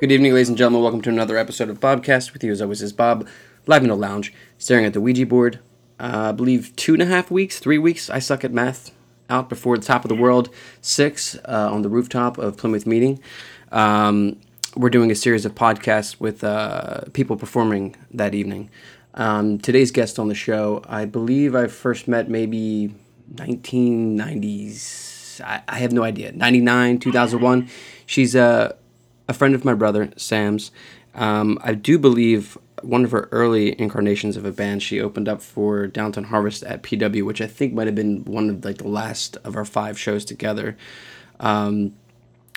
Good evening, ladies and gentlemen. Welcome to another episode of Bobcast. With you, as always, is Bob, live in the lounge, staring at the Ouija board. Uh, I believe two and a half weeks, three weeks. I suck at math. Out before the top of the world, six uh, on the rooftop of Plymouth Meeting. Um, we're doing a series of podcasts with uh, people performing that evening. Um, today's guest on the show, I believe I first met maybe 1990s. I, I have no idea. 99, 2001. She's a, a friend of my brother, Sam's. Um, I do believe one of her early incarnations of a band, she opened up for Downtown Harvest at PW, which I think might have been one of like the last of our five shows together. Um,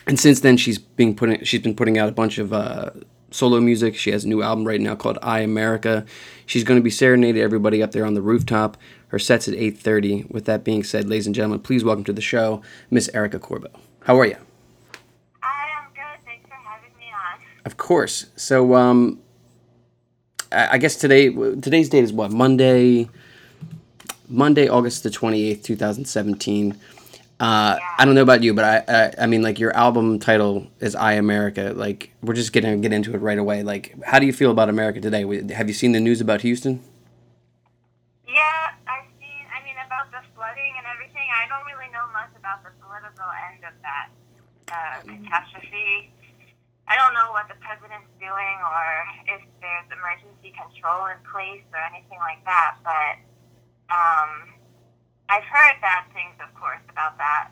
and since then, she's been putting she's been putting out a bunch of uh, solo music. She has a new album right now called I America. She's going to be serenading everybody up there on the rooftop. Her set's at 8:30. With that being said, ladies and gentlemen, please welcome to the show Miss Erica Corbo. How are you? I am good. Thanks for having me on. Of course. So, um, I guess today today's date is what Monday. Monday, August the twenty eighth, two thousand seventeen. Uh, I don't know about you, but I, I I mean like your album title is I America. Like we're just gonna get into it right away. Like how do you feel about America today? Have you seen the news about Houston? Yeah, I've seen, I mean, about the flooding and everything. I don't really know much about the political end of that uh, catastrophe. I don't know what the president's doing or if there's emergency control in place or anything like that, but um, I've heard bad things, of course, about that,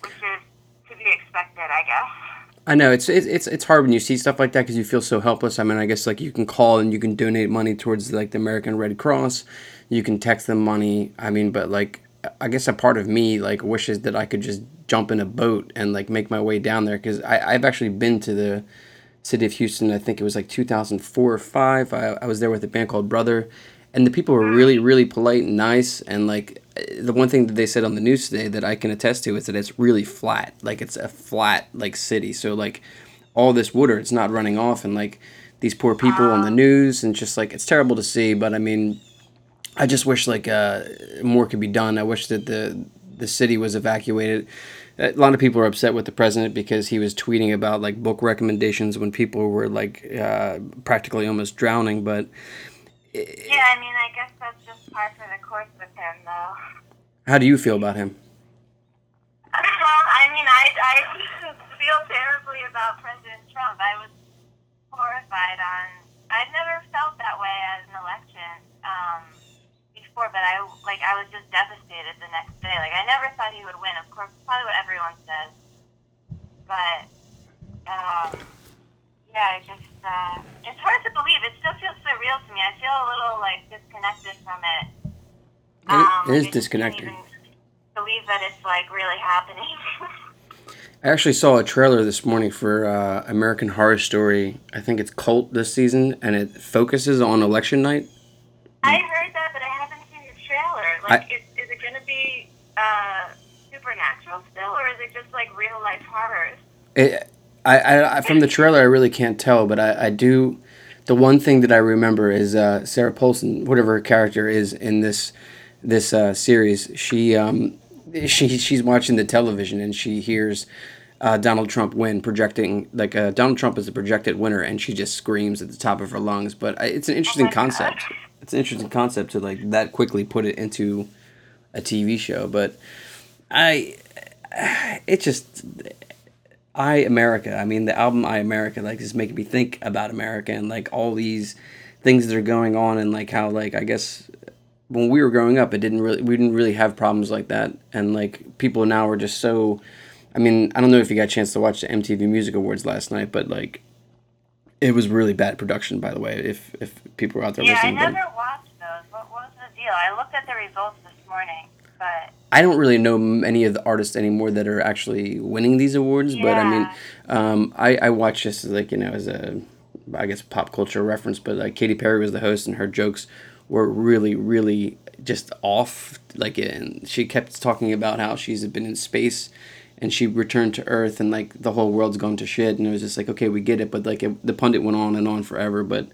which is to be expected, I guess. I know it's it's it's hard when you see stuff like that because you feel so helpless. I mean, I guess like you can call and you can donate money towards like the American Red Cross, you can text them money. I mean, but like I guess a part of me like wishes that I could just jump in a boat and like make my way down there because I I've actually been to the city of Houston. I think it was like 2004 or five. I I was there with a band called Brother, and the people were really really polite and nice and like eh, the one thing that they said on the news today that I can attest to is that it's really flat. Like it's a flat like city. So like all this water, it's not running off, and like these poor people on the ah. news, and just like it's terrible to see. But I mean, I just wish like uh, more could be done. I wish that the the city was evacuated. A lot of people are upset with the president because he was tweeting about like book recommendations when people were like uh, practically almost drowning. But Yeah, I mean, I guess that's just par for the course with him, though. how do you feel about him? Well, I mean, I, I feel terribly about President Trump. I was horrified on. I'd never felt that way at an election um, before, but I like I was just devastated the next day. Like I never thought he would win. Of course, probably what everyone says, but um, yeah, it just uh, it's hard to believe. It still feels surreal to me. I feel a little like disconnected from it. It- it is Um, disconnecting. Believe that it's like really happening. I actually saw a trailer this morning for uh, American Horror Story. I think it's Cult this season, and it focuses on election night. I heard that, but I haven't Like, is, is it going to be uh, supernatural still, or is it just like real life horrors? It, I, I, I from the trailer, I really can't tell, but I, I do. The one thing that I remember is uh, Sarah Paulson, whatever her character is in this this uh, series. She um, she she's watching the television and she hears uh, Donald Trump win, projecting like uh, Donald Trump is the projected winner, and she just screams at the top of her lungs. But I, it's an interesting concept. God. It's an interesting concept to like that quickly put it into a TV show. But I, it just I America. I mean, the album I America like is making me think about America and like all these things that are going on and like how like I guess when we were growing up, it didn't really we didn't really have problems like that and like people now are just so. I mean, I don't know if you got a chance to watch the MTV Music Awards last night, but like, it was really bad production. By the way, if if people were out there Yeah, I listening, but never watched those. What was the deal? I looked at the results this morning, but I don't really know many of the artists anymore that are actually winning these awards, but I mean, um, I, I watch this like you know as a, I guess pop culture reference, but like Katy Perry was the host and her jokes were really really just off. Like and she kept talking about how she's been in space, and she returned to Earth, and like the whole world's gone to shit, and it was just like okay we get it, but like it, the pundit went on and on forever, but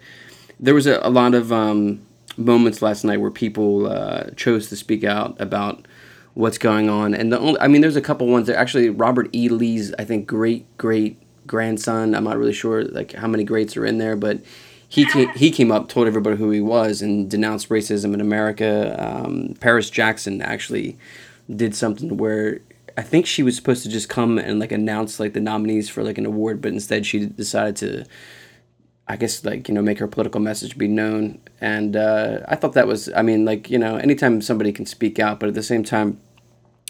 there was a, a lot of um, moments last night where people uh, chose to speak out about what's going on and the only i mean there's a couple ones that actually robert e lee's i think great great grandson. I'm not really sure like how many greats are in there, but he came, he came up, told everybody who he was, and denounced racism in America. Um, Paris Jackson actually did something where I think she was supposed to just come and like announce like the nominees for like an award, but instead she decided to, I guess like you know make her political message be known. And uh, I thought that was, I mean, like you know, anytime somebody can speak out, but at the same time,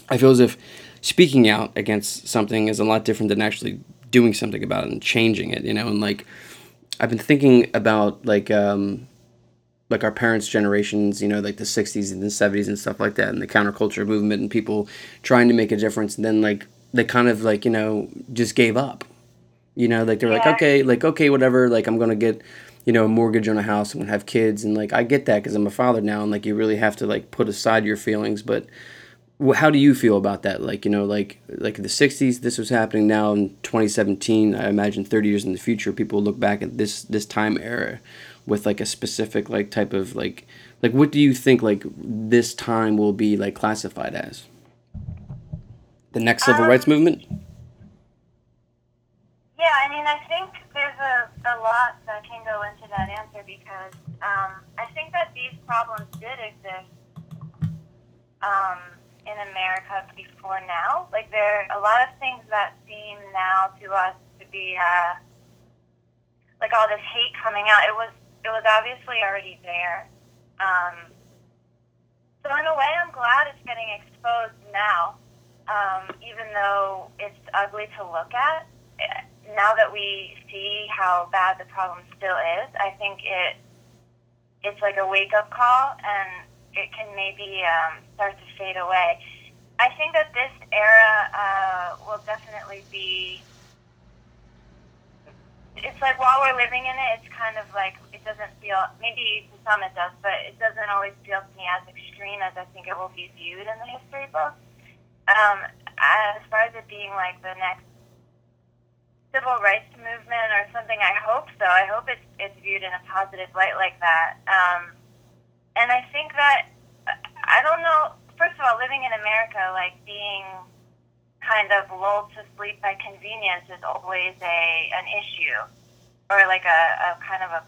I feel as if speaking out against something is a lot different than actually doing something about it and changing it. You know, and like I've been thinking about like um, like our parents' generations, you know, like the '60s and the '70s and stuff like that, and the counterculture movement and people trying to make a difference, and then like they kind of like you know just gave up. You know, like they're yeah. like, okay, like okay, whatever. Like I'm gonna get, you know, a mortgage on a house. I'm gonna have kids, and like I get that because I'm a father now, and like you really have to like put aside your feelings, but how do you feel about that like you know like like the 60s this was happening now in 2017 i imagine 30 years in the future people look back at this this time era with like a specific like type of like like what do you think like this time will be like classified as the next civil um, rights movement yeah i mean i think there's a, a lot that can go into that answer because um, i think that these problems did exist um, in America before now. Like there are a lot of things that seem now to us to be uh, like all this hate coming out. It was it was obviously already there. Um, so in a way, I'm glad it's getting exposed now, um, even though it's ugly to look at. Now that we see how bad the problem still is, I think it it's like a wake up call and it can maybe um, start to fade away. I think that this era uh, will definitely be. It's like while we're living in it, it's kind of like it doesn't feel. Maybe to some it does, but it doesn't always feel to me as extreme as I think it will be viewed in the history books. Um, as far as it being like the next civil rights movement or something, I hope so. I hope it's it's viewed in a positive light like that. Um, and I think that I don't know. First of all, living in America, like being kind of lulled to sleep by convenience, is always a an issue, or like a, a kind of a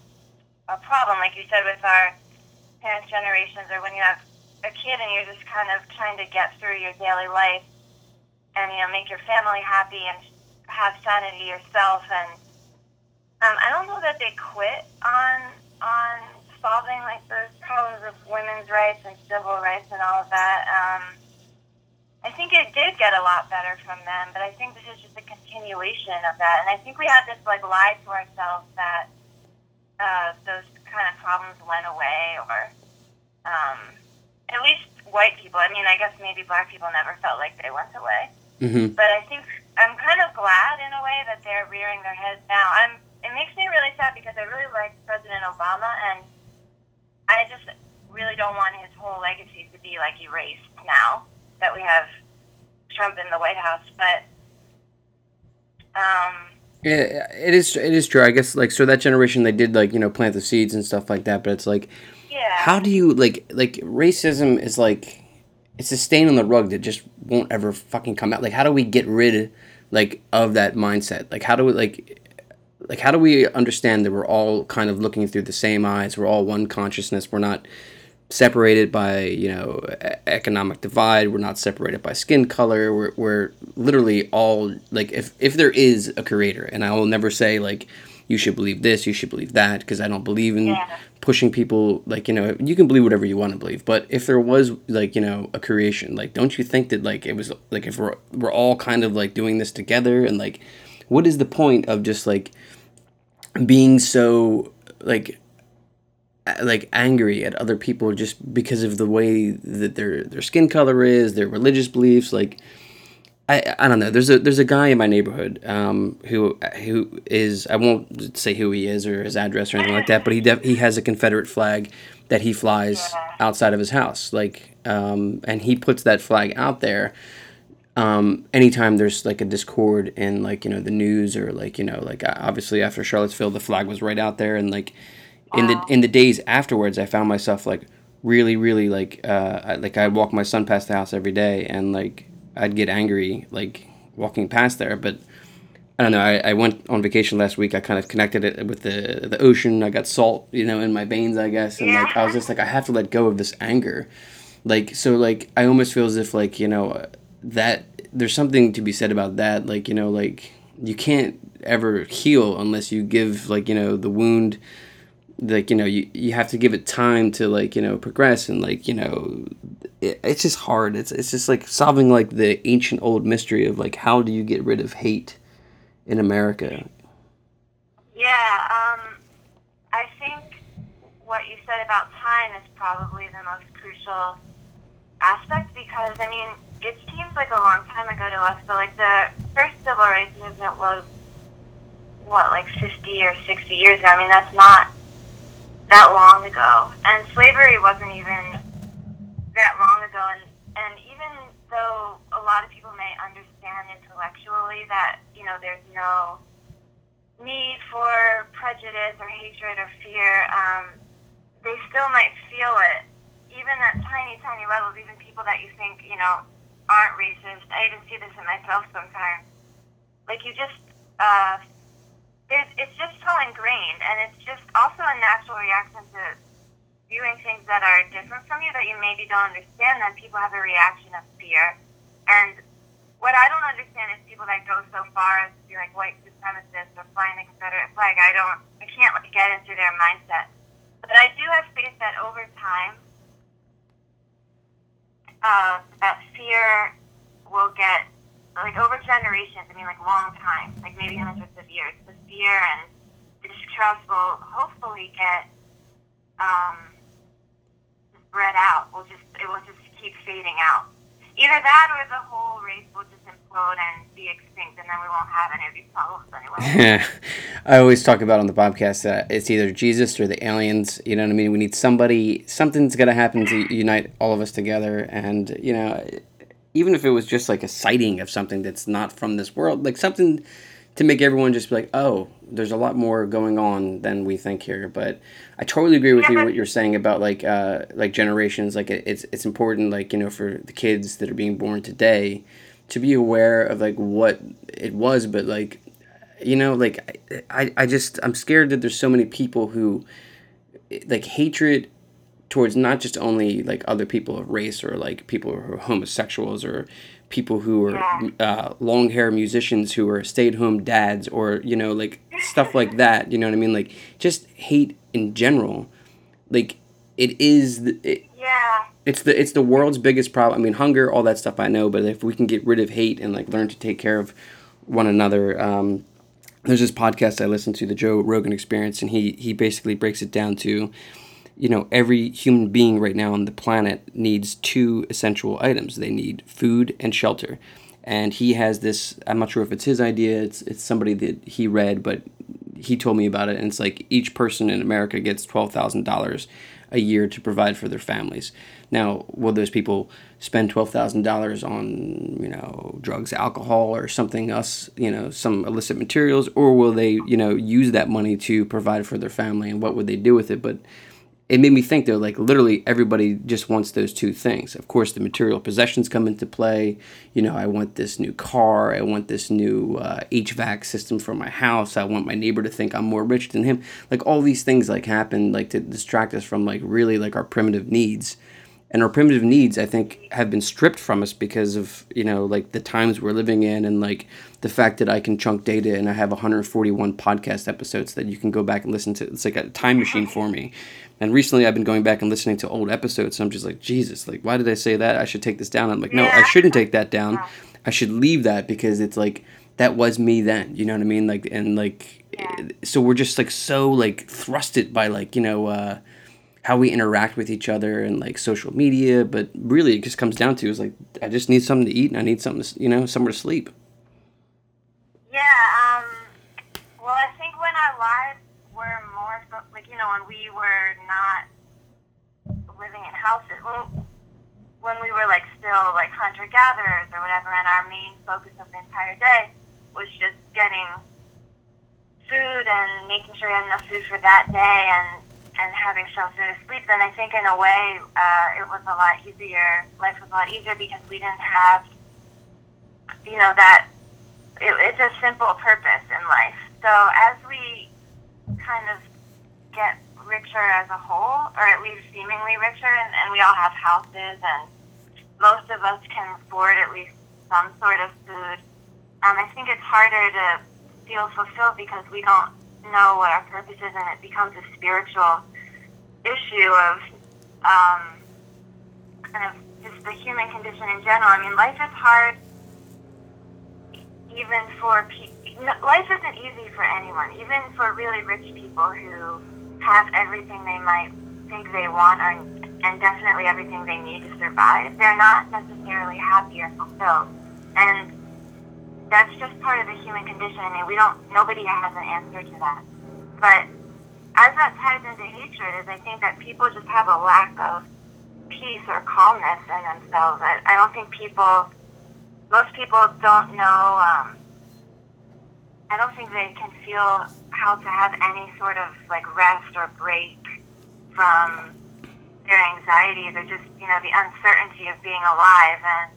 a problem, like you said with our parents' generations, or when you have a kid and you're just kind of trying to get through your daily life and you know make your family happy and have sanity yourself and um, I don't know that they quit on on solving like the problems of women's rights and civil rights and all of that. Um, I think it did get a lot better from them, but I think this is just a continuation of that. And I think we had this like lie to ourselves that uh, those kind of problems went away, or um, at least white people. I mean, I guess maybe black people never felt like they went away. Mm-hmm. But I think I'm kind of glad in a way that they're rearing their heads now. I'm. It makes me really sad because I really like President Obama and I just really don't want his whole legacy to be like erased now that we have Trump in the White House. But um, yeah, it is. It is true. I guess like so that generation they did like you know plant the seeds and stuff like that. But it's like, yeah. How do you like like racism is like it's a stain on the rug that just won't ever fucking come out. Like how do we get rid like of that mindset? Like how do we like like how do we understand that we're all kind of looking through the same eyes we're all one consciousness we're not separated by you know economic divide we're not separated by skin color we're, we're literally all like if if there is a creator and i will never say like you should believe this you should believe that because i don't believe in yeah. pushing people like you know you can believe whatever you want to believe but if there was like you know a creation like don't you think that like it was like if we're we're all kind of like doing this together and like what is the point of just like being so like like angry at other people just because of the way that their their skin color is, their religious beliefs. Like, I I don't know. There's a there's a guy in my neighborhood um, who who is I won't say who he is or his address or anything like that, but he def- he has a Confederate flag that he flies outside of his house. Like, um, and he puts that flag out there um, anytime there's like a discord in like you know the news or like you know like obviously after Charlottesville the flag was right out there and like in the in the days afterwards I found myself like really really like uh, like I'd walk my son past the house every day and like I'd get angry like walking past there but I don't know. I, I went on vacation last week. I kind of connected it with the the ocean. I got salt, you know, in my veins, I guess, and like I was just like, I have to let go of this anger, like so. Like I almost feel as if like you know that there's something to be said about that. Like you know, like you can't ever heal unless you give like you know the wound like you know you, you have to give it time to like you know progress and like you know it, it's just hard it's it's just like solving like the ancient old mystery of like how do you get rid of hate in america Yeah, um, I think what you said about time is probably the most crucial aspect because, I mean, it seems like a long time ago to us, but like the first civil rights movement was, what, like 50 or 60 years ago? I mean, that's not that long ago. And slavery wasn't even that long ago. And, and even though a lot of people may understand intellectually that, you know, there's no need for prejudice or hatred or fear, um, they still might feel it, even at tiny, tiny levels, even people that you think, you know, aren't racist. I even see this in myself sometimes. Like, you just, uh, there's, it's just so ingrained, and it's just also a natural reaction to viewing things that are different from you that you maybe don't understand, then people have a reaction of fear. And what I don't understand is people that go so far as to be like white supremacists or flying the Confederate flag. I don't, I can't like, get into their mindset. But I do have faith that over time, uh, that fear will get, like over generations, I mean like long time, like maybe hundreds of years, the fear and the distrust will hopefully get um, spread out. Will just, it will just keep fading out. Either that or the whole race will just implode and be extinct, and then we won't have any of these problems anyway. I always talk about on the podcast that it's either Jesus or the aliens. You know what I mean? We need somebody. Something's gonna happen to unite all of us together, and you know, even if it was just like a sighting of something that's not from this world, like something to make everyone just be like, oh, there's a lot more going on than we think here. But I totally agree with you what you're saying about like uh, like generations. Like it, it's it's important like you know for the kids that are being born today to be aware of like what it was, but like you know like I I just I'm scared that there's so many people who like hatred towards not just only like other people of race or like people who are homosexuals or people who are uh, long hair musicians who are stay at home dads or you know like stuff like that you know what I mean? Like just hate in general. Like it is the, it, yeah. it's the it's the world's biggest problem I mean hunger all that stuff I know but if we can get rid of hate and like learn to take care of one another um, there's this podcast I listen to the Joe Rogan Experience and he he basically breaks it down to you know, every human being right now on the planet needs two essential items. They need food and shelter. And he has this, I'm not sure if it's his idea, it's, it's somebody that he read, but he told me about it. And it's like each person in America gets $12,000 a year to provide for their families. Now, will those people spend $12,000 on, you know, drugs, alcohol, or something else, you know, some illicit materials, or will they, you know, use that money to provide for their family and what would they do with it? But it made me think though like literally everybody just wants those two things. Of course the material possessions come into play. You know i want this new car. I want this new uh, hvac system for my house. I want my neighbor to think i'm more rich than him. Like all these things like happen like to distract us from like really like our primitive needs and our primitive needs i think have been stripped from us because of you know like the times we're living in and like the fact that i can chunk data and i have 141 podcast episodes that you can go back and listen to. It's like a time machine for me. And recently i've been going back and listening to old episodes so i'm just like jesus like why did i say that? I should take this down. I'm like no i shouldn't take that down. I should leave that because it's like that was me then. You know what i mean? Like and like Yeah. so we're just like so like thrusted by like you know uh how we interact with each other and like social media but really it just comes down to is like i just need something to eat and i need something to you know somewhere to sleep. Yeah, um, well, I think when our lives were more, like, you know, when we were not living in houses, when, we were, like, still, like, hunter-gatherers or whatever, and our main focus of the entire day was just getting food and making sure we had enough food for that day and, and having shelter to sleep, then I think in a way uh, it was a lot easier. Life was a lot easier because we didn't have, you know, that it, it's a simple purpose. In life. So as we kind of get richer as a whole, or at least seemingly richer, and, and we all have houses, and most of us can afford at least some sort of food. Um, I think it's harder to feel fulfilled because we don't know what our purpose is, and it becomes a spiritual issue of um, kind of just the human condition in general. I mean, life is hard even for people. Life isn't easy for anyone, even for really rich people who have everything they might think they want or, and definitely everything they need to survive. They're not necessarily happy or fulfilled. And that's just part of the human condition. I mean, we don't, nobody has an answer to that. But as that ties into hatred is I think that people just have a lack of peace or calmness in themselves. I, I don't think people, most people don't know, um, I don't think they can feel how to have any sort of like rest or break from their anxieties or just, you know, the uncertainty of being alive. And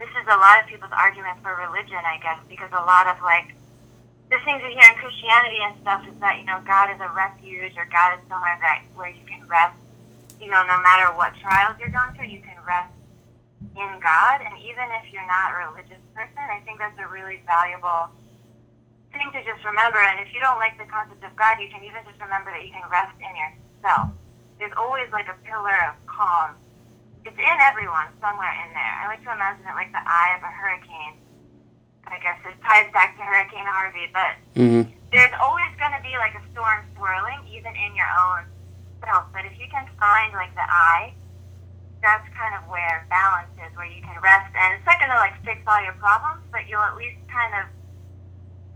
this is a lot of people's argument for religion, I guess, because a lot of like the things we hear in Christianity and stuff is that, you know, God is a refuge or God is somewhere that where you can rest you know, no matter what trials you're going through, you can rest in God. And even if you're not a religious person, I think that's a really valuable thing to just remember. And if you don't like the concept of God, you can even just remember that you can rest in yourself. There's always like a pillar of calm. It's in everyone, somewhere in there. I like to imagine it like the eye of a hurricane. I guess it ties back to Hurricane Harvey, but mm-hmm. there's always going to be like a storm swirling, even in your own self. But if you can find like the eye, that's kind of where balance is, where you can rest. And it's not going to like fix all your problems, but you'll at least kind of,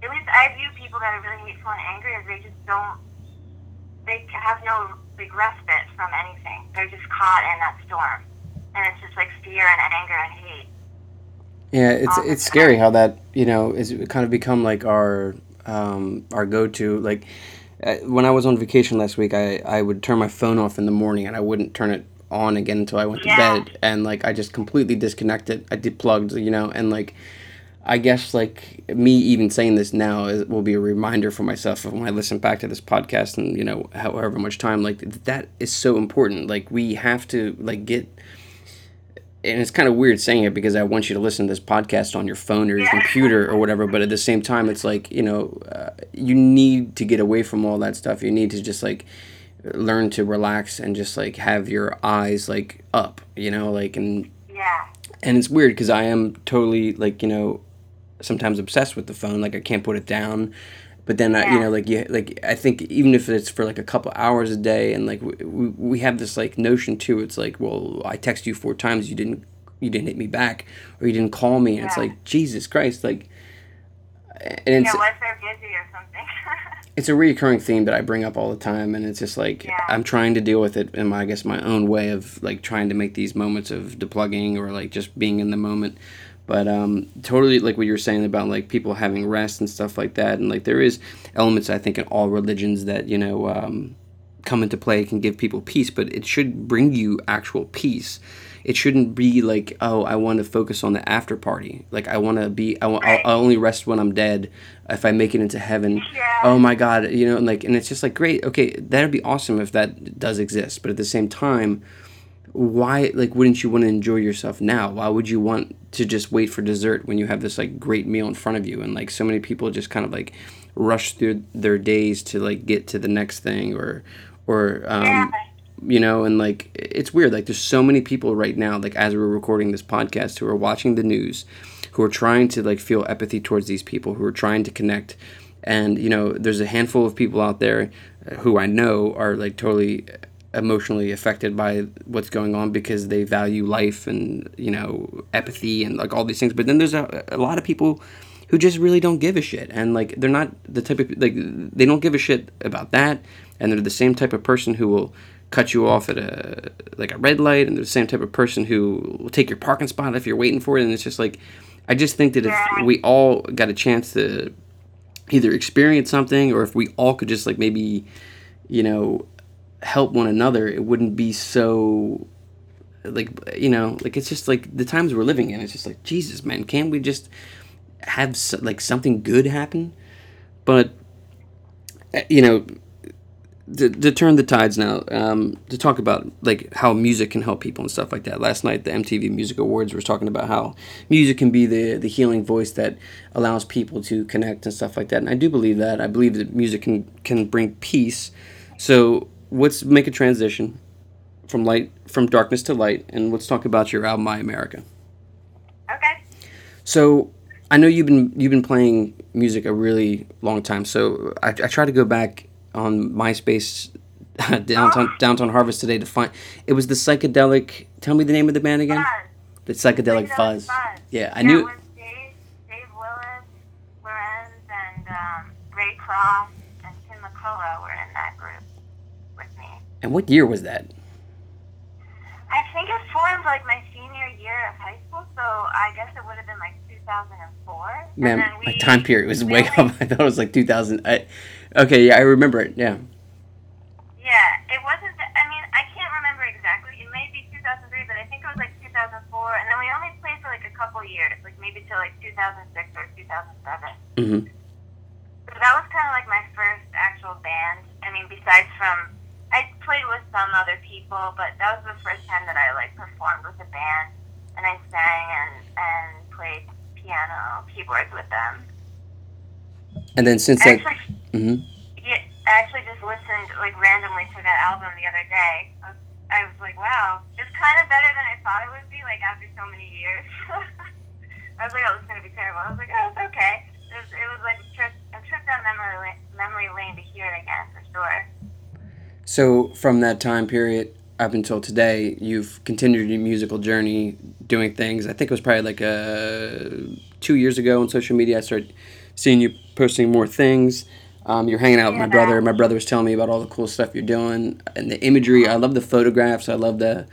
at least I view people that are really hateful and angry as they just don't, they have no like respite from anything. They're just caught in that storm, and it's just like fear and anger and hate. Yeah, it's it's scary how that you know is kind of become like our um, our go to like uh, when I was on vacation last week, I, I would turn my phone off in the morning and I wouldn't turn it on again until I went to bed. And like I just completely disconnected. I deplugged, you know, and like I guess like me even saying this now is, will be a reminder for myself of when I listen back to this podcast and you know however much time like that is so important. Like we have to like get and it's kind of weird saying it because I want you to listen to this podcast on your phone or your computer or whatever. But at the same time, it's like you know, uh, you need to get away from all that stuff. You need to just like learn to relax and just like have your eyes like up, you know, like and yeah. And it's weird because I am totally like you know, sometimes obsessed with the phone. Like I can't put it down. But then yeah. I, you know, like you, like I think even if it's for like a couple hours a day, and like we, we have this like notion too. It's like, well, I text you four times, you didn't you didn't hit me back, or you didn't call me, and yeah. it's like Jesus Christ, like. And it's, yeah, they're busy or something. it's a recurring theme that I bring up all the time, and it's just like yeah. I'm trying to deal with it in my, I guess, my own way of like trying to make these moments of deplugging or like just being in the moment but um, totally like what you were saying about like people having rest and stuff like that and like there is elements i think in all religions that you know um, come into play can give people peace but it should bring you actual peace. It shouldn't be like oh i want to focus on the after party. Like i want to be I will only rest when i'm dead if i make it into heaven. Yeah. oh my god you know and like and it's just like great okay that'd be awesome if that does exist but at the same time why like wouldn't you want to enjoy yourself now? Why would you want to just wait for dessert when you have this like great meal in front of you? And like so many people just kind of like rush through their days to like get to the next thing or or um yeah. you know and like it's weird like there's so many people right now like as we're recording this podcast who are watching the news who are trying to like feel empathy towards these people who are trying to connect. And you know there's a handful of people out there who I know are like totally emotionally affected by what's going on because they value life and you know empathy and like all these things. But then there's a, a lot of people who just really don't give a shit. And like they're not the type of like they don't give a shit about that. And they're the same type of person who will cut you off at a like a red light. And they're the same type of person who will take your parking spot if you're waiting for it. And it's just like i just think that if we all got a chance to either experience something or if we all could just like maybe you know help one another, it wouldn't be so like you know like it's just like the times we're living in. It's just like Jesus, man, can't we just have like something good happen? But eh, you know, to, to turn the tides now, um, to talk about like how music can help people and stuff like that. Last night, the MTV Music Awards was talking about how music can be the the healing voice that allows people to connect and stuff like that. And I do believe that. I believe that music can can bring peace. So let's make a transition from light from darkness to light, and let's talk about your album, My America. Okay. So I know you've been you've been playing music a really long time. So I, I try to go back on MySpace downtown oh. downtown Harvest today to find it was the psychedelic. Tell me the name of the band again. Fuzz. The psychedelic Psychedelic fuzz. Fuzz. Yeah, I knew. It was Dave, Dave Willis, Lorenz, and um, Ray Cross and Tim McCullough were in that group with me. And what year was that? I think it formed like my senior year of high school, so I guess it would have been like 2004. Man, and my time period was way up. I thought it was like 2000. I, okay, yeah, I remember it. Yeah. Yeah, it wasn't. I mean, I can't remember exactly. It may be 2003, but I think it was like 2004. And then we only played for like a couple years, like maybe till like 2006 or 2007. hmm So that was kind of like my first actual band. I mean, besides from, played with some other people, but that was the first time that I like performed with a band, and I sang and and played piano, keyboards with them. And then since I that, actually, hmm yeah, I actually just listened like randomly to that album the other day. I was, I was like, wow, it's kind of better than I thought it would be. Like after so many years, I was like, oh, it's gonna be terrible. I was like, oh, it's okay. It was, it was like a trip, a trip down memory lane, memory lane to hear it again for sure. So from that time period up until today, you've continued your musical journey, doing things. I think it was probably like uh, two years ago on social media. I started seeing you posting more things. Um, you're hanging out with my brother. My brother was telling me about all the cool stuff you're doing and the imagery. I love the photographs. I love the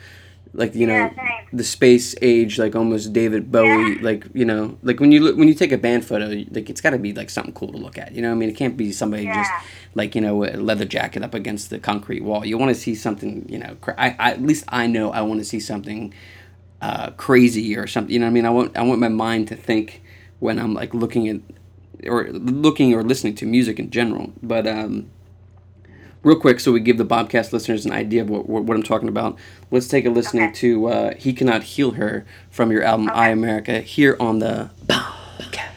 like you know Yeah, the space age like almost David Bowie Yeah. like you know like when you look when you take a band photo like it's got to be like something cool to look at you know I mean? It can't be somebody just like you know a leather jacket up against the concrete wall. You want to see something you know cra- I, I at least I know I want to see something uh, crazy or something you know what I mean? I want I want my mind to think when I'm like looking at or looking or listening to music in general. But um real quick so we give the bobcast listeners an idea of what, what, i'm talking about. Let's take a listening Okay. to uh, he cannot heal her from your album i america here on the bobcast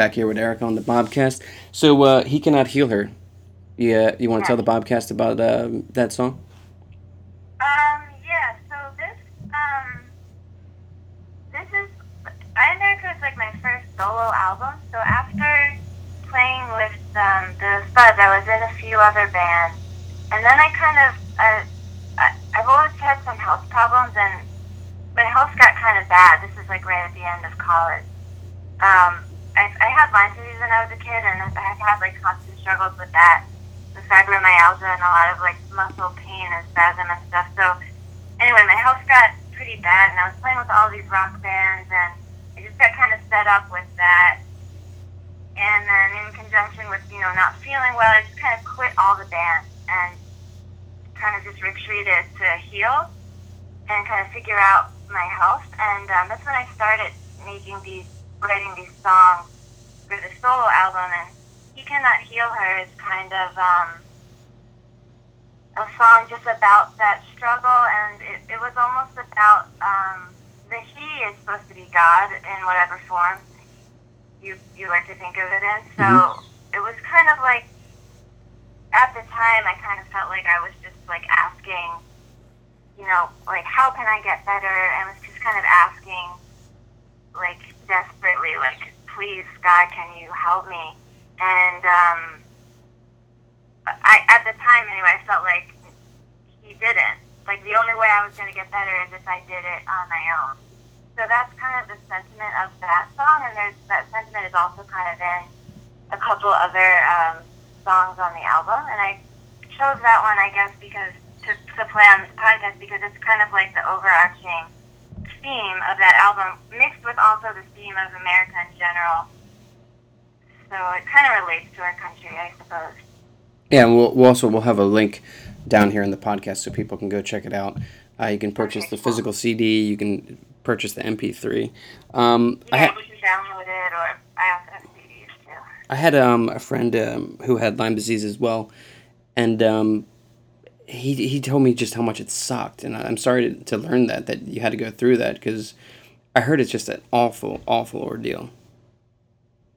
back here with Erica on the Bobcast. So uh, he cannot heal her. Yeah, you want to tell the Bobcast about um, that song? Um, yeah, so this, um, this is, I America is like my first solo album. So after playing with um, the Spuds, I was in a few other bands. And then I kind of, uh, I, I've always had some health problems and my health got kind of bad. This is like right at the end of college. Um, I, I had Lyme disease when I was a kid and I've had like constant struggles with that. The fibromyalgia and a lot of like muscle pain and spasm and stuff. So anyway, my health got pretty bad, and I was playing with all these rock bands, and I just got kind of set up with that. And then in conjunction with you know not feeling well, I just kind of quit all the bands and kind of just retreated to heal and kind of figure out my health. And um, that's when I started making these, writing these songs for the solo album. And He Cannot Heal Her is kind of um, a song just about that struggle, and it, it was almost about um, the He is supposed to be God in whatever form you you like to think of it in. So it was kind of like at the time I kind of felt like I was just like asking, you know, like how can I get better? And was just kind of asking, like desperately, like please God, can you help me? And um, I at the time anyway, I felt like he didn't. Like the only way I was going to get better is if I did it on my own. So that's kind of the sentiment of that song, and there's that sentiment is also kind of in a couple other um, songs on the album, and I chose that one, I guess, because to, to play on this podcast because it's kind of like the overarching theme of that album, mixed with also the theme of America in general. So it kind of relates to our country, I suppose. Yeah, and we'll, we'll also we'll have a link down here in the podcast so people can go check it out. Uh, you can purchase Okay, the cool. physical CD. You can purchase the MP3. Um, I Yeah, had we can download it, or I also have CDs too. I had um, a friend um, who had Lyme disease as well, and um, he he told me just how much it sucked, and I'm sorry to, to learn that that you had to go through that because I heard it's just an awful awful ordeal.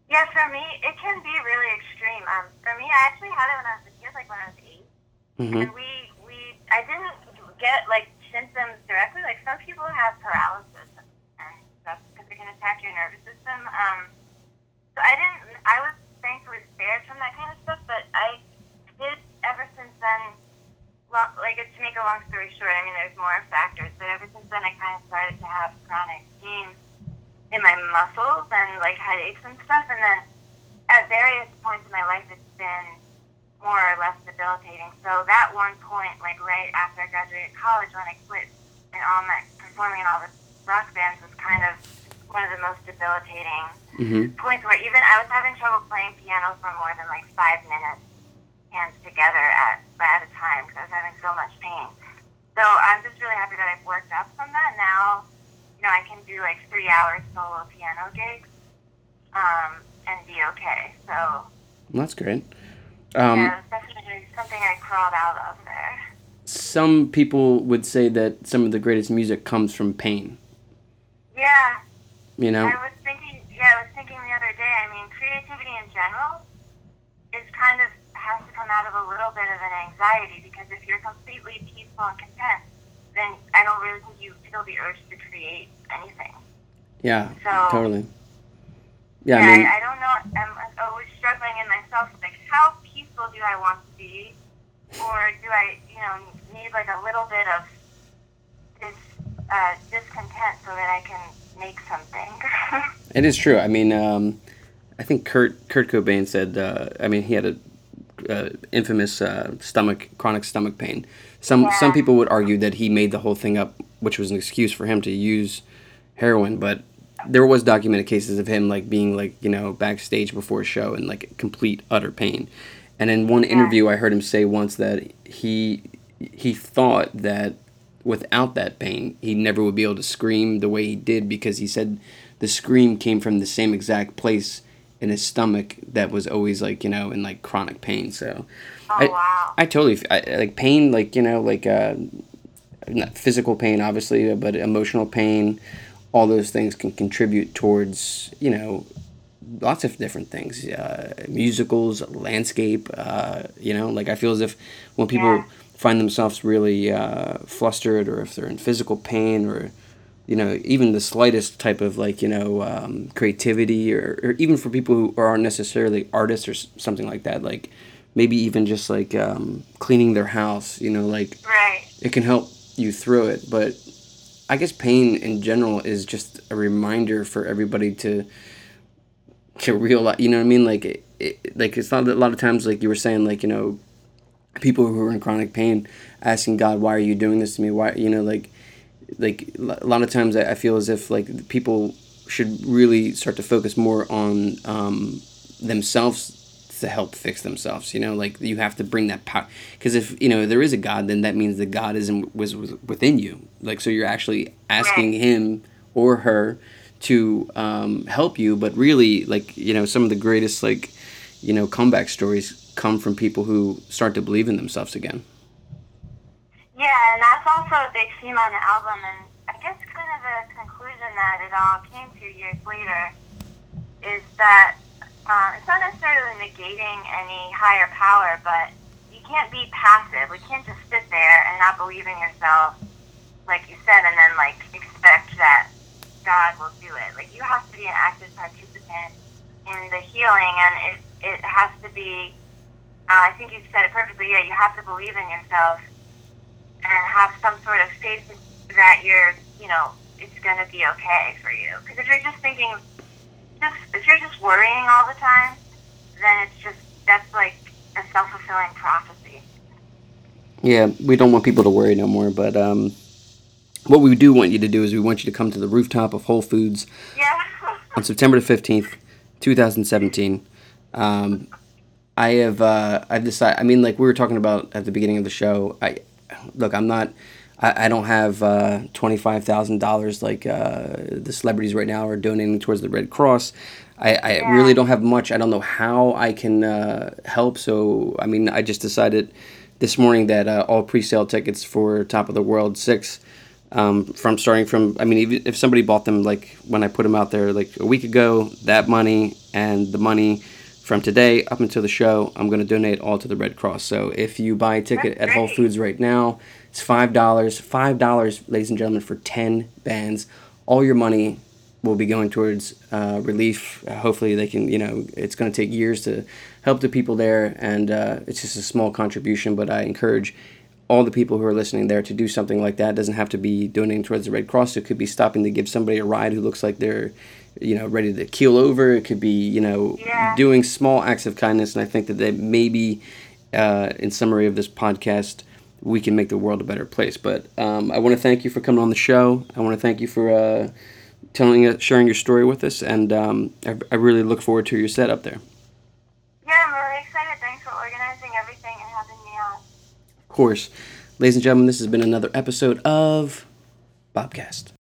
Yeah, for me, it can be really extreme. Um, for me, I actually had it when I was a kid, like when I was 8 hmm and we we I didn't get like symptoms directly. Like some people have paralysis and stuff because it can attack your nervous system. Um, so I didn't. I was thankfully spared from that kind of stuff, but I did ever since then. Well, like to make a long story short, I mean, there's more factors, but ever since then, I kind of started to have chronic pain in my muscles and like headaches and stuff. And then at various points in my life, it's been more or less debilitating. So that one point, like right after I graduated college, when I quit and all my performing in all the rock bands, was kind of one of the most debilitating hmm points where even I was having trouble playing piano for more than like five minutes, hands together at at a time because I was having so much pain. So I'm just really happy that I've worked up from that. Now, you know, I can do like three hours solo piano gigs, um, and be okay. So That's great. Um, yeah, something I crawled out of there. Some people would say that some of the greatest music comes from pain. Yeah, You know. I was thinking. Yeah, I was thinking the other day. I mean, creativity in general is kind of has to come out of a little bit of an anxiety because if you're completely peaceful and content, then I don't really think you feel the urge to create anything. Yeah. So- Totally. Yeah. Yeah, I mean. I, I don't know. I'm always struggling in myself. Like, how peaceful do I want to be, or do I, you know, need like a little bit of this uh, discontent so that I can make something? It is true. I mean, um, I think Kurt Kurt Cobain said. Uh, I mean, he had a uh, infamous uh, stomach chronic stomach pain. Some some people would argue that he made the whole thing up, which was an excuse for him to use heroin. But there was documented cases of him like being like you know backstage before a show in like complete utter pain. And in one interview, I heard him say once that he he thought that without that pain, he never would be able to scream the way he did because he said the scream came from the same exact place in his stomach that was always like you know in like chronic pain. So, Oh I, wow. I totally I, like pain, like you know, like uh, not physical pain, obviously, but emotional pain. All those things can contribute towards you know lots of different things, uh, musicals, landscape. Uh, you know, like I feel as if when people Yeah. find themselves really uh, flustered, or if they're in physical pain, or you know, even the slightest type of like you know um, creativity, or, or even for people who aren't necessarily artists or s- something like that, like maybe even just like um, cleaning their house. You know, like Right. it can help you through it but i guess pain in general is just a reminder for everybody to to realize you know what i mean like it, it, like it's not a lot of times like you were saying like you know people who are in chronic pain asking god why are you doing this to me? Why you know like like a lot of times i feel as if like people should really start to focus more on um, themselves to help fix themselves you know like you have to bring that power because if you know there is a god then that means that god is in, was, was within you. Like so you're actually asking him or her to um, help you but really like you know some of the greatest like you know comeback stories come from people who start to believe in themselves again Yeah, and that's also a big theme on the album, and I guess kind of the conclusion that it all came to years later is that uh, it's not necessarily negating any higher power, but you can't be passive. We can't just sit there and not believe in yourself, like you said, and then like expect that God will do it. Like you have to be an active participant in the healing, and it it has to be. Uh, I think you said it perfectly. Yeah, you have to believe in yourself and have some sort of faith that you're, you know, it's going to be okay for you. Because if you're just thinking, just if you're just worrying all the time, then it's just that's like a self fulfilling prophecy. Yeah, we don't want people to worry no more. But um, what we do want you to do is we want you to come to the rooftop of Whole Foods Yeah. on September the fifteenth, two thousand seventeen. Um, I have uh, I've decided. I mean, like we were talking about at the beginning of the show. I look. I'm not. I, I don't have uh, twenty five thousand dollars like uh, the celebrities right now are donating towards the Red Cross. I, I Yeah. really don't have much. I don't know how I can uh, help. So I mean, I just decided this morning that uh, all pre-sale tickets for Top of the World six um, from starting from I mean even if somebody bought them like when I put them out there like a week ago that money and the money from today up until the show I'm going to donate all to the Red Cross so if you buy a ticket at Whole. Foods right now it's five dollars five dollars ladies and gentlemen for 10 bands all your money will be going towards uh, relief. Hopefully, they can. You know, it's going to take years to help the people there, and uh, it's just a small contribution. But I encourage all the people who are listening there to do something like that. It doesn't have to be donating towards the Red Cross. It could be stopping to give somebody a ride who looks like they're, you know, ready to keel over. It could be, you know, Yeah. doing small acts of kindness. And I think that they maybe, uh, in summary of this podcast, we can make the world a better place. But um, I want to thank you for coming on the show. I want to thank you for uh, telling us, sharing your story with us, and um, I, I really look forward to your set up there. Yeah, I'm really excited. Thanks for organizing everything and having me on. Of course, ladies and gentlemen, this has been another episode of Bobcast.